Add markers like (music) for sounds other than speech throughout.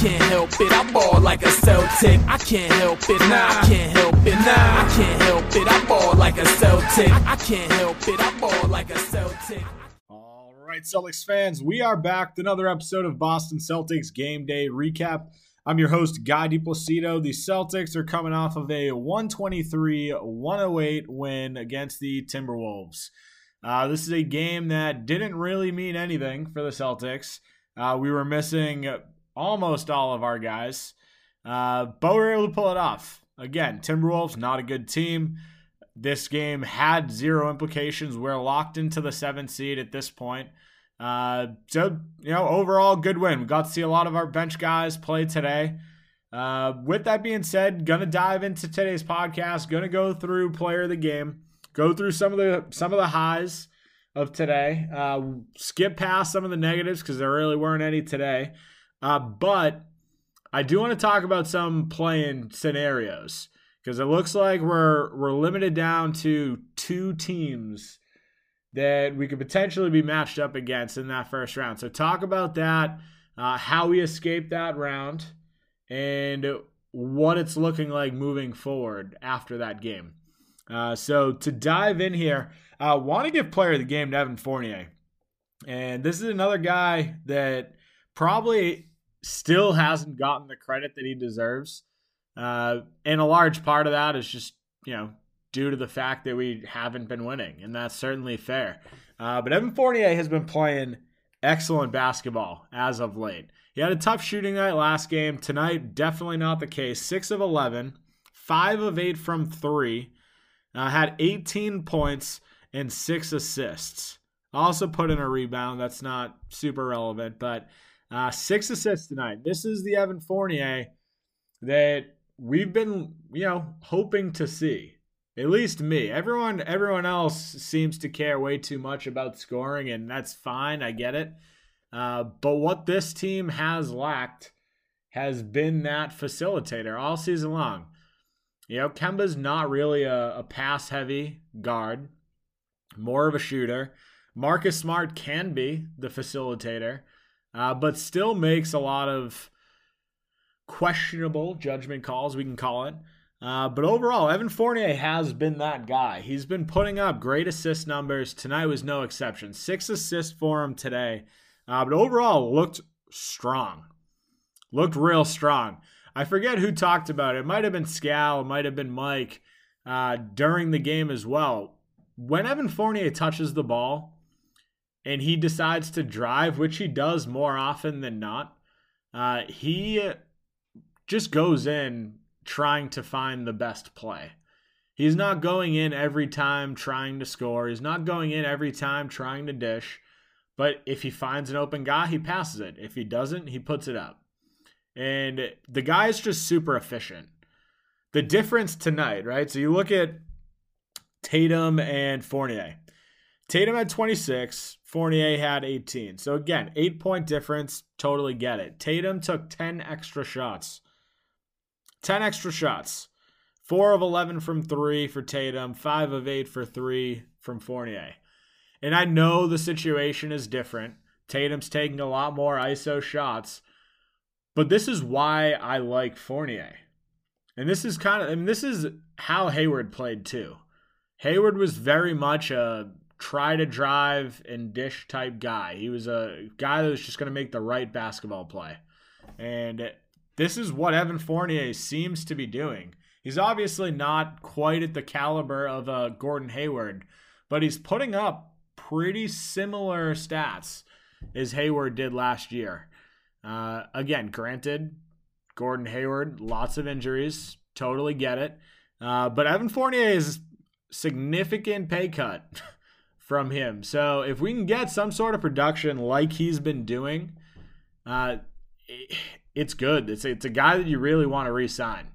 can't help it. I ball like a Celtic. I can't help it. Nah, I can't help it. Nah, I can't help it. I ball like a Celtic. I can't help it. I ball like a Celtic. All right, Celtics fans, we are back with another episode of Boston Celtics Game Day Recap. I'm your host, Guy DiPlacido. The Celtics are coming off of a 123 108 win against the Timberwolves. Uh, this is a game that didn't really mean anything for the Celtics. Uh, we were missing almost all of our guys, uh, but we were able to pull it off. Again, Timberwolves, not a good team. This game had zero implications. We're locked into the seventh seed at this point. Uh, so, you know, overall, good win. We got to see a lot of our bench guys play today. Uh, with that being said, gonna dive into today's podcast. Gonna go through player of the game, go through some of the some of the highs of today. Uh, skip past some of the negatives because there really weren't any today. Uh, but I do want to talk about some play-in scenarios because it looks like we're we're limited down to two teams that we could potentially be matched up against in that first round. So talk about that, uh, how we escaped that round, and what it's looking like moving forward after that game. Uh, so to dive in here, I uh, want to give player of the game to Evan Fournier, and this is another guy that probably still hasn't gotten the credit that he deserves. Uh, and a large part of that is just, you know, due to the fact that we haven't been winning, and that's certainly fair. Uh, but Evan Fournier has been playing excellent basketball as of late. He had a tough shooting night last game. Tonight, definitely not the case. Six of 11, five of eight from three, uh, had 18 points and six assists. Also put in a rebound. That's not super relevant, but uh, six assists tonight. This is the Evan Fournier that we've been, you know, hoping to see. At least me. Everyone, everyone else seems to care way too much about scoring, and that's fine. I get it. Uh, but what this team has lacked has been that facilitator all season long. You know, Kemba's not really a, a pass heavy guard, more of a shooter. Marcus Smart can be the facilitator uh, but still makes a lot of questionable judgment calls, we can call it. Uh, but overall, Evan Fournier has been that guy. He's been putting up great assist numbers. Tonight was no exception. Six assists for him today. Uh, but overall, looked strong. Looked real strong. I forget who talked about it. It might have been Scal, it might have been Mike uh, during the game as well. When Evan Fournier touches the ball, and he decides to drive, which he does more often than not, uh, he just goes in trying to find the best play. He's not going in every time trying to score. He's not going in every time trying to dish. But if he finds an open guy, he passes it. If he doesn't, he puts it up. And the guy is just super efficient. The difference tonight, right? So you look at Tatum and Fournier. Tatum had 26, Fournier had 18. So again, eight point difference. Totally get it. Tatum took 10 extra shots. 10 extra shots. Four of 11 from three for Tatum, five of eight for three from Fournier. And I know the situation is different. Tatum's taking a lot more ISO shots, but this is why I like Fournier. And this is kind of, mean, this is how Hayward played too. Hayward was very much a try to drive and dish type guy. He was a guy that was just going to make the right basketball play. And this is what Evan Fournier seems to be doing. He's obviously not quite at the caliber of a uh, Gordon Hayward, but he's putting up pretty similar stats as Hayward did last year. Uh, again, granted, Gordon Hayward, lots of injuries, totally get it. Uh, but Evan Fournier is significant pay cut (laughs) from him. So if we can get some sort of production like he's been doing, uh, it's good. It's it's a guy that you really want to re-sign.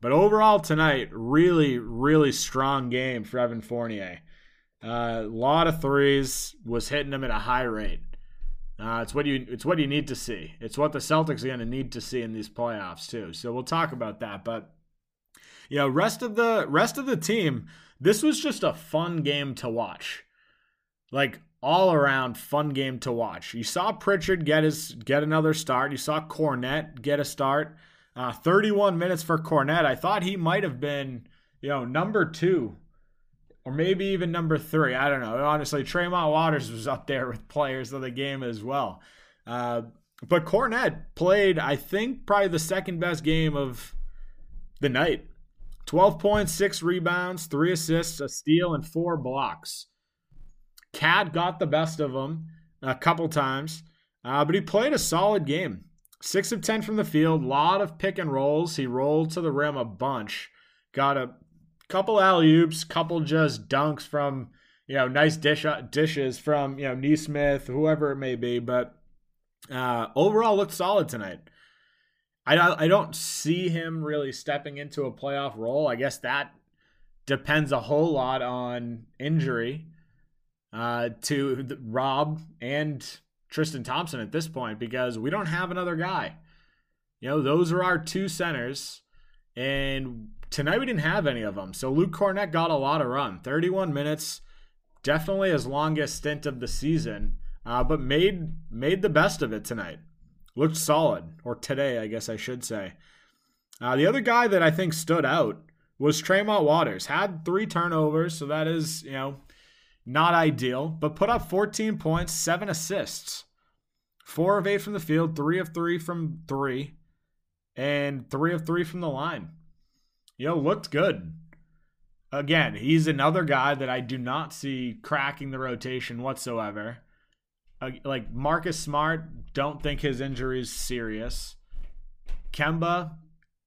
But overall tonight, really really strong game for Evan Fournier. A uh, lot of threes, was hitting them at a high rate. Uh, it's what you it's what you need to see. It's what the Celtics are going to need to see in these playoffs too. So we'll talk about that. But you know, rest of the rest of the team, this was just a fun game to watch. Like all around fun game to watch. You saw Pritchard get his get another start. You saw Kornet get a start. Uh, 31 minutes for Kornet. I thought he might have been, you know, number two or maybe even number three. I don't know. Honestly, Tremont Waters was up there with players of the game as well. Uh, but Kornet played, I think, probably the second best game of the night. 12 points, six rebounds, three assists, a steal, and four blocks. KAT got the best of him a couple times, uh, but he played a solid game. Six of 10 from the field, a lot of pick and rolls. He rolled to the rim a bunch. Got a couple alley oops, couple just dunks from, you know, nice dish dishes from, you know, Nesmith, whoever it may be. But uh, overall, looked solid tonight. I, I don't see him really stepping into a playoff role. I guess that depends a whole lot on injury uh, to Rob and Tristan Thompson at this point because we don't have another guy. You know, those are our two centers, and tonight we didn't have any of them. So Luke Kornet got a lot of run, 31 minutes, definitely his longest stint of the season, uh, but made made the best of it tonight looked solid, or today, I guess I should say. Uh, the other guy that I think stood out was Tremont Waters. Had three turnovers, so that is, you know, not ideal, but put up 14 points, seven assists, four of eight from the field, three of three from three, and three of three from the line. You know, looked good. Again, he's another guy that I do not see cracking the rotation whatsoever uh, like Marcus Smart, don't think his injury is serious. Kemba,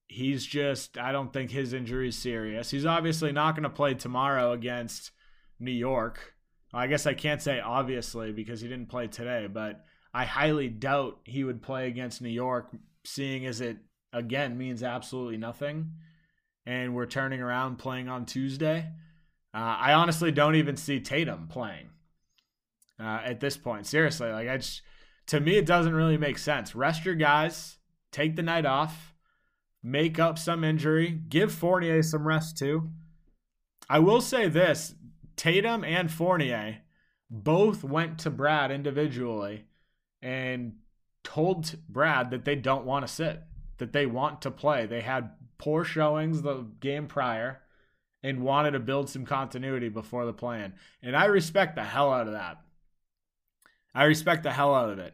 he's just I don't think his injury is serious. He's obviously not going to play tomorrow against New York. I guess I can't say obviously because he didn't play today, but I highly doubt he would play against New York, seeing as it again means absolutely nothing. And we're turning around playing on Tuesday. Uh, I honestly don't even see Tatum playing uh, at this point. Seriously, like I just to me it doesn't really make sense. Rest your guys, take the night off, make up some injury, give Fournier some rest too. I will say this: Tatum and Fournier both went to Brad individually and told Brad that they don't want to sit, that they want to play. They had poor showings the game prior and wanted to build some continuity before the plan. And I respect the hell out of that. I respect the hell out of it.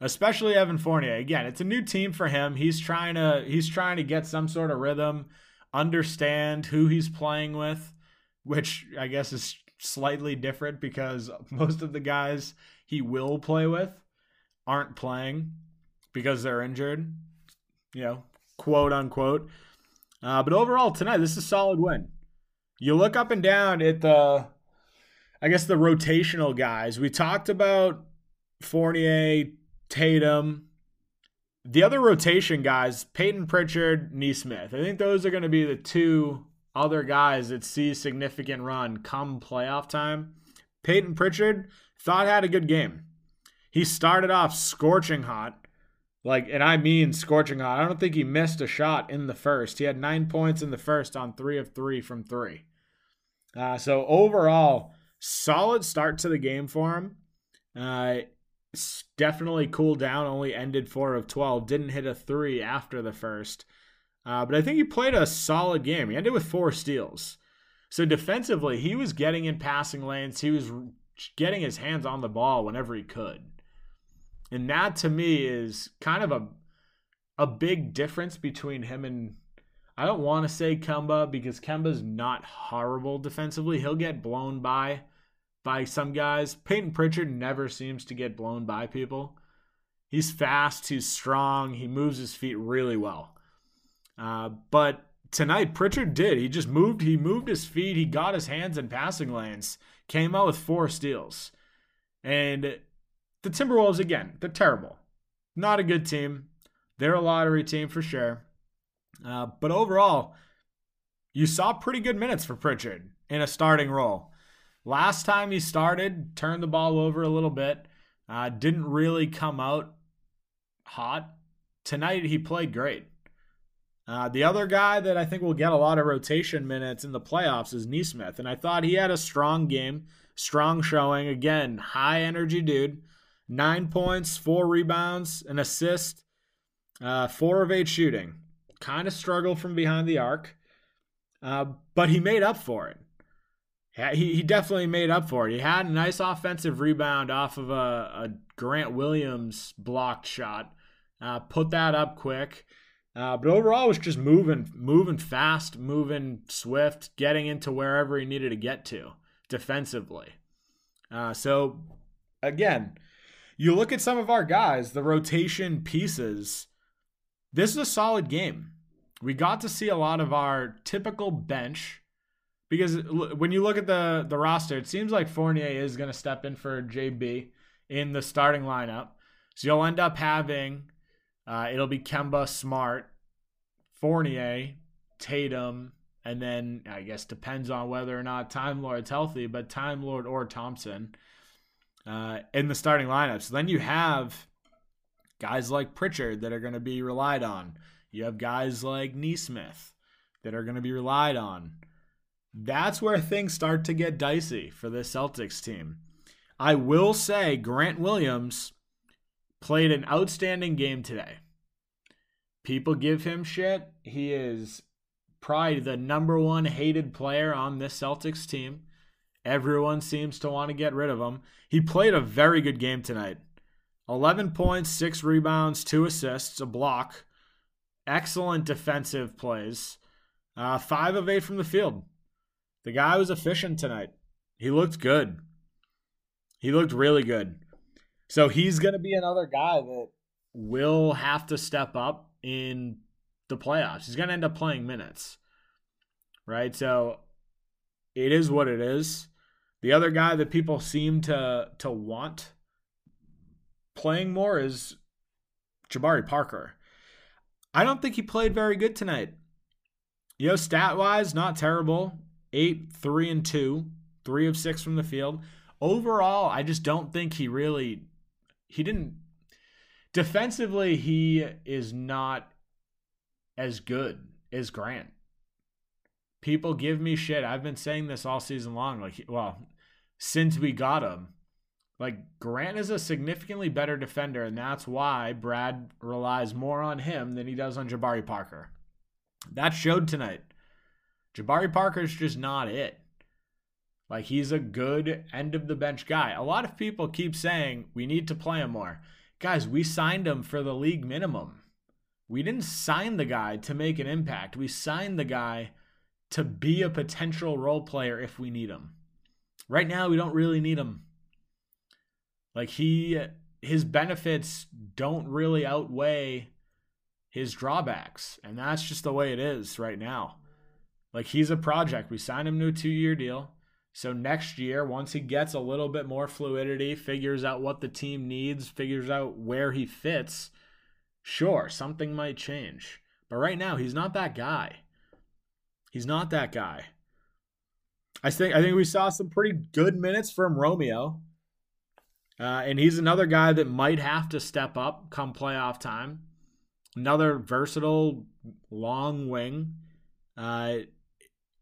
Especially Evan Fournier. Again, it's a new team for him. He's trying to he's trying to get some sort of rhythm, understand who he's playing with, which I guess is slightly different because most of the guys he will play with aren't playing because they're injured, you know, quote unquote. Uh, but overall, tonight, this is a solid win. You look up and down at the I guess the rotational guys. We talked about Fournier, Tatum. The other rotation guys, Peyton Pritchard, Nesmith. I think those are going to be the two other guys that see significant run come playoff time. Peyton Pritchard thought had a good game. He started off scorching hot. Like, and I mean scorching hot. I don't think he missed a shot in the first. He had nine points in the first on three of three from three. Uh, so overall, solid start to the game for him. Uh, definitely cooled down. Only ended four of twelve. Didn't hit a three after the first. Uh, but I think he played a solid game. He ended with four steals. So defensively, he was getting in passing lanes. He was getting his hands on the ball whenever he could. And that to me is kind of a a big difference between him and I don't want to say Kemba because Kemba's not horrible defensively. He'll get blown by by some guys. Peyton Pritchard never seems to get blown by people. He's fast, he's strong, he moves his feet really well. Uh, but tonight Pritchard did. He just moved. He moved his feet. He got his hands in passing lanes. Came out with four steals. And the Timberwolves again, they're terrible. Not a good team. They're a lottery team for sure. Uh, but overall, you saw pretty good minutes for Pritchard in a starting role. Last time he started, turned the ball over a little bit, uh, didn't really come out hot. Tonight he played great. Uh, the other guy that I think will get a lot of rotation minutes in the playoffs is Nesmith, and I thought he had a strong game. strong showing. Again, high energy dude. Nine points, four rebounds, an assist, uh, four of eight shooting. Kind of struggled from behind the arc, uh, but he made up for it. He, he definitely made up for it. He had a nice offensive rebound off of a, a Grant Williams blocked shot. Uh, put that up quick. Uh, but overall, it was just moving, moving fast, moving swift, getting into wherever he needed to get to defensively. Uh, so, again, you look at some of our guys, the rotation pieces. This is a solid game. We got to see a lot of our typical bench because when you look at the the roster, it seems like Fournier is going to step in for JB in the starting lineup. So you'll end up having uh, it'll be Kemba, Smart, Fournier, Tatum, and then I guess depends on whether or not Time Lord's healthy, but Time Lord or Thompson uh, in the starting lineup. So then you have guys like Pritchard that are going to be relied on. You have guys like Nesmith that are going to be relied on. That's where things start to get dicey for the Celtics team. I will say Grant Williams played an outstanding game today. People give him shit. He is probably the number one hated player on this Celtics team. Everyone seems to want to get rid of him. He played a very good game tonight 11 points, 6 rebounds, 2 assists, a block. Excellent defensive plays. Uh, 5 of 8 from the field. The guy was efficient tonight. He looked good. He looked really good. So he's going to be another guy that will have to step up in the playoffs. He's going to end up playing minutes. Right? So it is what it is. The other guy that people seem to to want playing more is Jabari Parker. I don't think he played very good tonight. You know, stat wise, not terrible. Eight, three, and two, three of six from the field. Overall, I just don't think he really he didn't defensively he is not as good as Grant. People give me shit. I've been saying this all season long. Like, well, since we got him. Like Grant is a significantly better defender, and that's why Brad relies more on him than he does on Jabari Parker. That showed tonight. Jabari Parker is just not it. Like he's a good end of the bench guy. A lot of people keep saying we need to play him more. Guys, we signed him for the league minimum. We didn't sign the guy to make an impact. We signed the guy to be a potential role player if we need him. Right now, we don't really need him. Like he, his benefits don't really outweigh his drawbacks, and that's just the way it is right now. Like he's a project. We signed him to a two-year deal. So next year, once he gets a little bit more fluidity, figures out what the team needs, figures out where he fits, sure, something might change. But right now, he's not that guy. He's not that guy. I think I think we saw some pretty good minutes from Romeo. Uh, and he's another guy that might have to step up come playoff time. Another versatile long wing. Uh,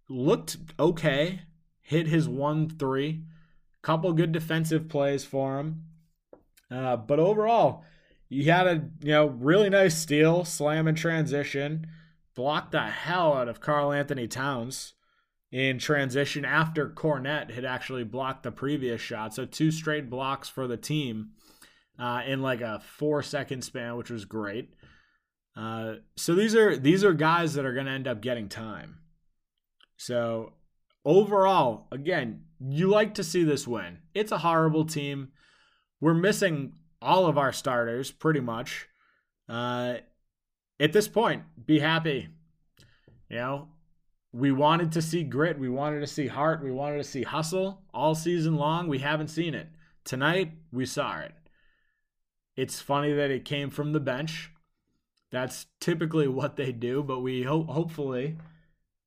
looked okay. Hit his one three. Couple good defensive plays for him. Uh, but overall, he had a you know really nice steal, slam in transition, blocked the hell out of Karl-Anthony Towns in transition after Kornet had actually blocked the previous shot. So two straight blocks for the team uh, in like a four second span, which was great. Uh, so these are these are guys that are going to end up getting time. So overall, again, you like to see this win. It's a horrible team. We're missing all of our starters pretty much. Uh, at this point, be happy. You know, we wanted to see grit, we wanted to see heart, we wanted to see hustle all season long. We haven't seen it. Tonight, we saw it. It's funny that it came from the bench. That's typically (laughs) what they do, but we hope hopefully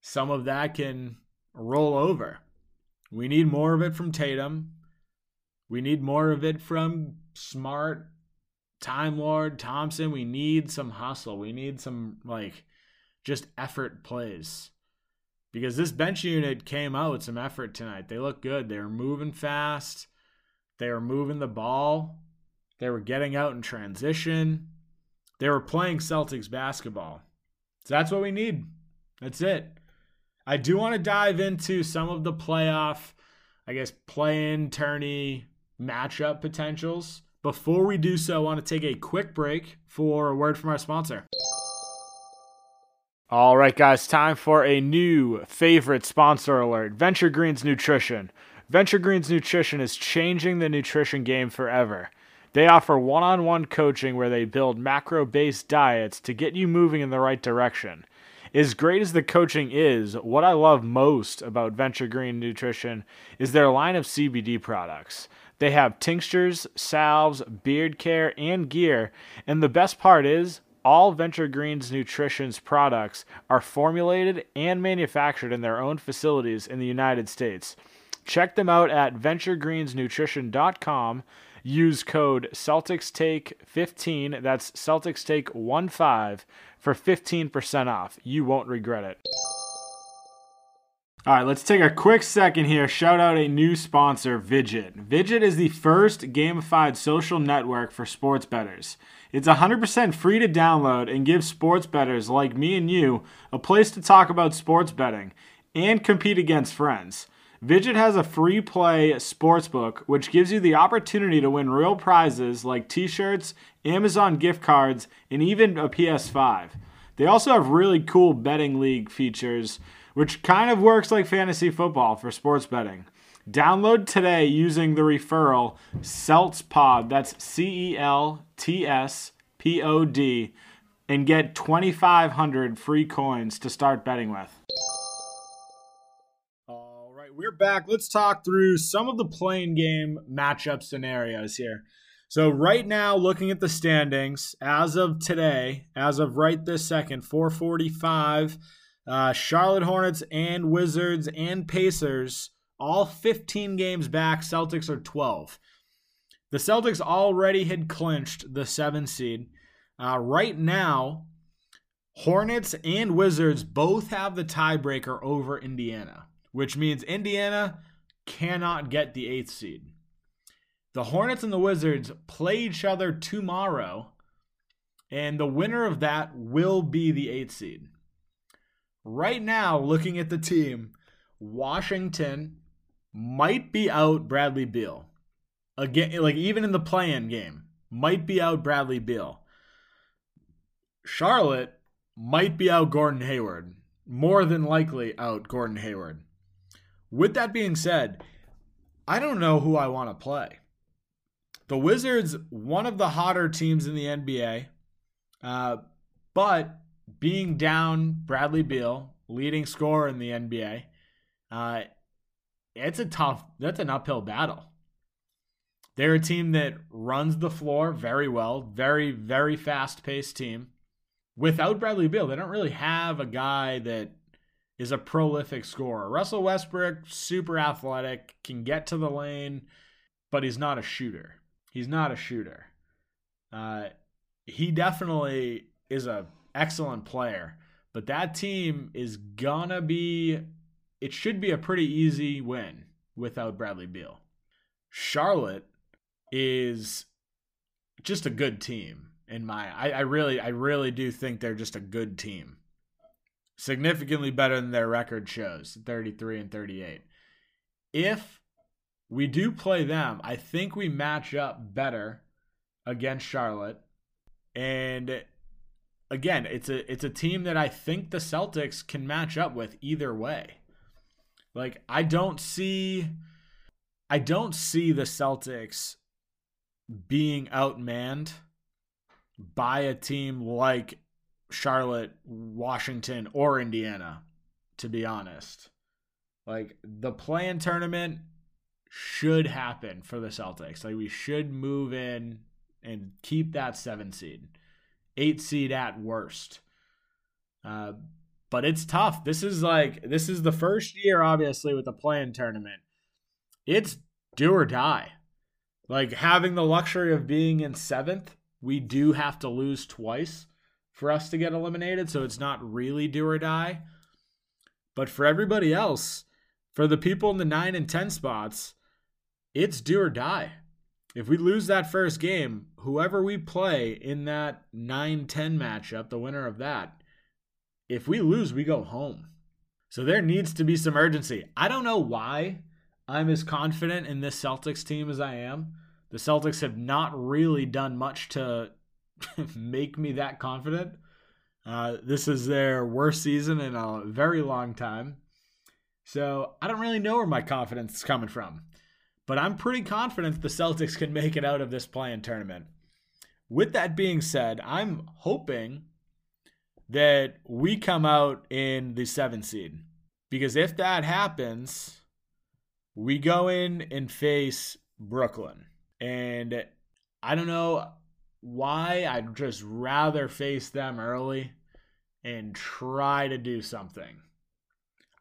some of that can roll over. We need more of it from Tatum. We need more of it from Smart, Time Lord, Thompson. We need some hustle. We need some like just effort plays because this bench unit came out with some effort tonight. They look good. They were moving fast. They were moving the ball. They were getting out in transition. They were playing Celtics basketball. So that's what we need. That's it. I do want to dive into some of the playoff, I guess, play in tourney matchup potentials. Before we do so, I want to take a quick break for a word from our sponsor. All right, guys, time for a new favorite sponsor alert Venture Greens Nutrition. Venture Greens Nutrition is changing the nutrition game forever. They offer one on one coaching where they build macro based diets to get you moving in the right direction. As great as the coaching is, what I love most about Venture Green Nutrition is their line of CBD products. They have tinctures, salves, beard care, and gear, and the best part is all Venture Greens Nutrition's products are formulated and manufactured in their own facilities in the United States. Check them out at venturegreensnutrition.com. Use code CelticsTake15, that's CelticsTake15, for 15% off. You won't regret it. All right, let's take a quick second here. Shout out a new sponsor, Vig It. Vidget is the first gamified social network for sports bettors. It's 100% free to download and gives sports bettors like me and you a place to talk about sports betting and compete against friends. Vig It has a free play sportsbook, which gives you the opportunity to win real prizes like t shirts, Amazon gift cards, and even a PS5. They also have really cool betting league features, which kind of works like fantasy football for sports betting. Download today using the referral CELTSPOD, that's C E L T S P O D, and get 2,500 free coins to start betting with. We're back. Let's talk through some of the play-in game matchup scenarios here. So, right now, looking at the standings, as of today, as of right this second, 445, uh, Charlotte Hornets and Wizards and Pacers all 15 games back. Celtics are 12. The Celtics already had clinched the seven seed. Uh, right now, Hornets and Wizards both have the tiebreaker over Indiana, which means Indiana cannot get the eighth seed. The Hornets and the Wizards play each other tomorrow, and the winner of that will be the eighth seed. Right now, looking at the team, Washington might be out Bradley Beal. Again, like even in the play-in game, might be out Bradley Beal. Charlotte might be out Gordon Hayward. More than likely out Gordon Hayward. With that being said, I don't know who I want to play. The Wizards, one of the hotter teams in the NBA, uh, but being down Bradley Beal, leading scorer in the NBA, uh, it's a tough, that's an uphill battle. They're a team that runs the floor very well, very, very fast paced team. Without Bradley Beal, they don't really have a guy that is a prolific scorer. Russell Westbrook, super athletic, can get to the lane, but he's not a shooter. He's not a shooter. Uh, he definitely is a excellent player, but that team is gonna be it should be a pretty easy win without Bradley Beal. Charlotte is just a good team in my I, I really I really do think they're just a good team. Significantly better than their record shows, 33 and 38. If we do play them, I think we match up better against Charlotte. And again, it's a it's a team that I think the Celtics can match up with either way. Like I don't see I don't see the Celtics being outmanned by a team like Charlotte, Washington, or Indiana, to be honest. Like the play-in tournament should happen for the Celtics. Like we should move in and keep that seven seed, eight seed at worst. Uh, but it's tough. This is like this is the first year, obviously, with the play-in tournament. It's do or die. Like having the luxury of being in seventh, we do have to lose twice for us to get eliminated, so it's not really do or die. But for everybody else, for the people in the 9 and 10 spots, it's do or die. If we lose that first game, whoever we play in that 9 10 matchup, the winner of that, if we lose, we go home. So there needs to be some urgency. I don't know why I'm as confident in this Celtics team as I am. The Celtics have not really done much to (laughs) make me that confident. Uh, this is their worst season in a very long time. So I don't really know where my confidence is coming from. But I'm pretty confident the Celtics can make it out of this play-in tournament. With that being said, I'm hoping that we come out in the seven seed. Because if that happens, we go in and face Brooklyn. And I don't know why. I'd just rather face them early and try to do something.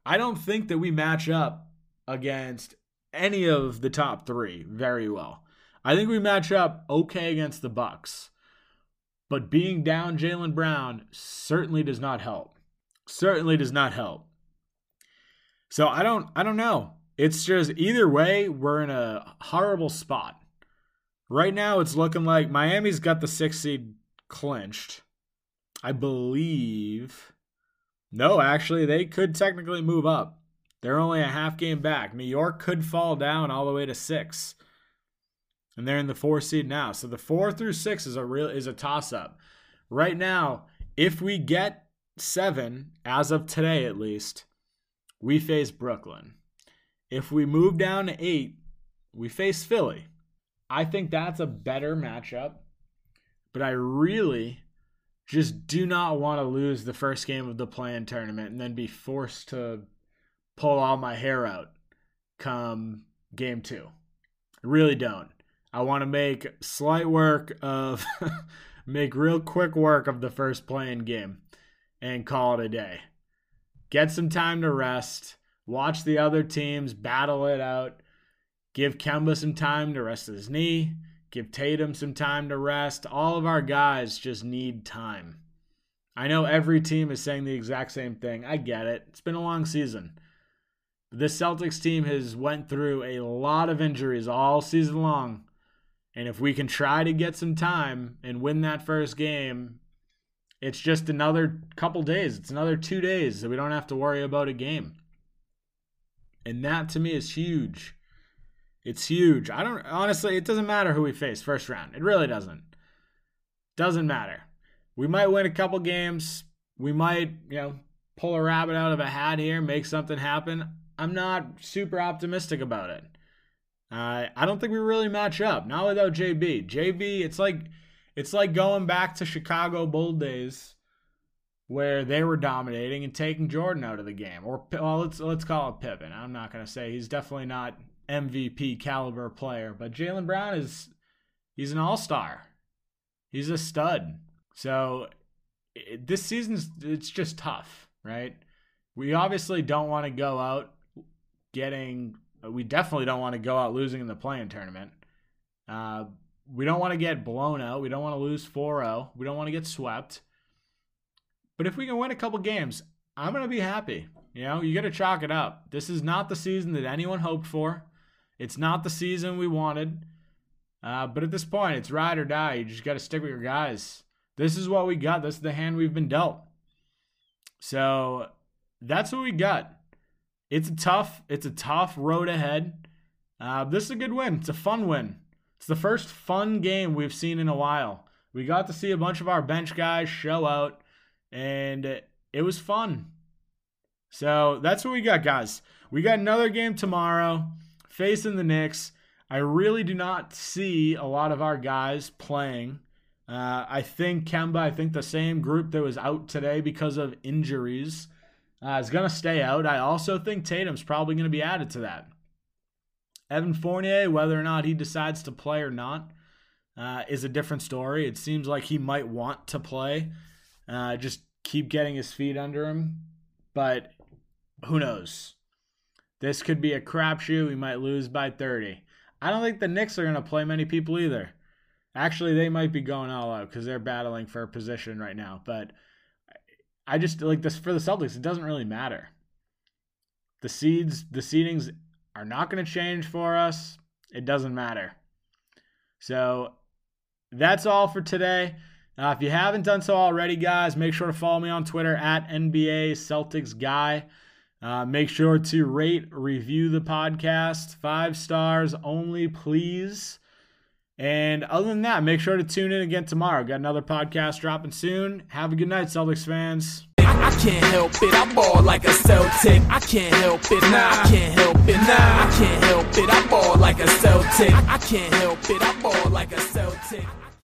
I don't think that we match up against any of the top three very well. I think we match up okay against the Bucks, but being down Jaylen Brown certainly does not help. Certainly does not help. So I don't I don't know. It's just either way, we're in a horrible spot. Right now, it's looking like Miami's got the six seed clinched. I believe. No, actually, they could technically move up. They're only a half game back. New York could fall down all the way to six, and they're in the four seed now. So the four through six is a real is a toss up. Right now, if we get seven as of today at least, we face Brooklyn. If we move down to eight, we face Philly. I think that's a better matchup, but I really just do not want to lose the first game of the play-in tournament and then be forced to pull all my hair out come game two. I really don't. I want to make slight work of, (laughs) make real quick work of the first play-in game and call it a day. Get some time to rest watch the other teams battle it out. Give Kemba some time to rest his knee. Give Tatum some time to rest. All of our guys just need time. I know every team is saying the exact same thing. I get it. It's been a long season. This Celtics team has went through a lot of injuries all season long. And if we can try to get some time and win that first game, it's just another couple days. It's another 2 days that we don't have to worry about a game. And that to me is huge. It's huge. I don't honestly, it doesn't matter who we face first round. It really doesn't. Doesn't matter. We might win a couple games. We might, you know, pull a rabbit out of a hat here, make something happen. I'm not super optimistic about it. Uh, I don't think we really match up. Not without JB. JB, it's like it's like going back to Chicago Bull days where they were dominating and taking Jordan out of the game. Or well, let's let's call it Pippen. I'm not to say he's definitely not MVP caliber player, but Jaylen Brown is he's an all star. He's a stud. So it, this season's it's just tough, right? We obviously don't want to go out getting. We definitely don't want to go out losing in the play-in tournament. Uh, we don't want to get blown out. We don't want to lose 4-0. We don't want to get swept. But if we can win a couple games, I'm to be happy. You know, you got to chalk it up. This is not the season that anyone hoped for. It's not the season we wanted. Uh, but at this point, it's ride or die. You just got to stick with your guys. This is what we got. This is the hand we've been dealt. So that's what we got. It's a tough, it's a tough road ahead. Uh, this is a good win. It's a fun win. It's the first fun game we've seen in a while. We got to see a bunch of our bench guys show out and it was fun. So that's what we got, guys. We got another game tomorrow facing the Knicks. I really do not see a lot of our guys playing. Uh, I think Kemba, I think the same group that was out today because of injuries uh, is going to stay out. I also think Tatum's probably going to be added to that. Evan Fournier, whether or not he decides to play or not, uh, is a different story. It seems like he might want to play. Uh, just keep getting his feet under him. But who knows? This could be a crapshoot. We might lose by 30. I don't think the Knicks are going to play many people either. Actually, they might be going all out because they're battling for a position right now. But I just like this for the Celtics. It doesn't really matter. The seeds, the seedings are not going to change for us. It doesn't matter. So that's all for today. Uh, if you haven't done so already, guys, make sure to follow me on Twitter at NBA Celtics Guy. Uh, make sure to rate, review the podcast. Five stars only, please. And other than that, make sure to tune in again tomorrow. Got another podcast dropping soon. Have a good night, Celtics fans. I can't help it, I ball like a Celtic. I can't help it, nah, I can't help it, nah, I can't help it, I ball like a Celtic. I can't help it, I ball like a Celtic.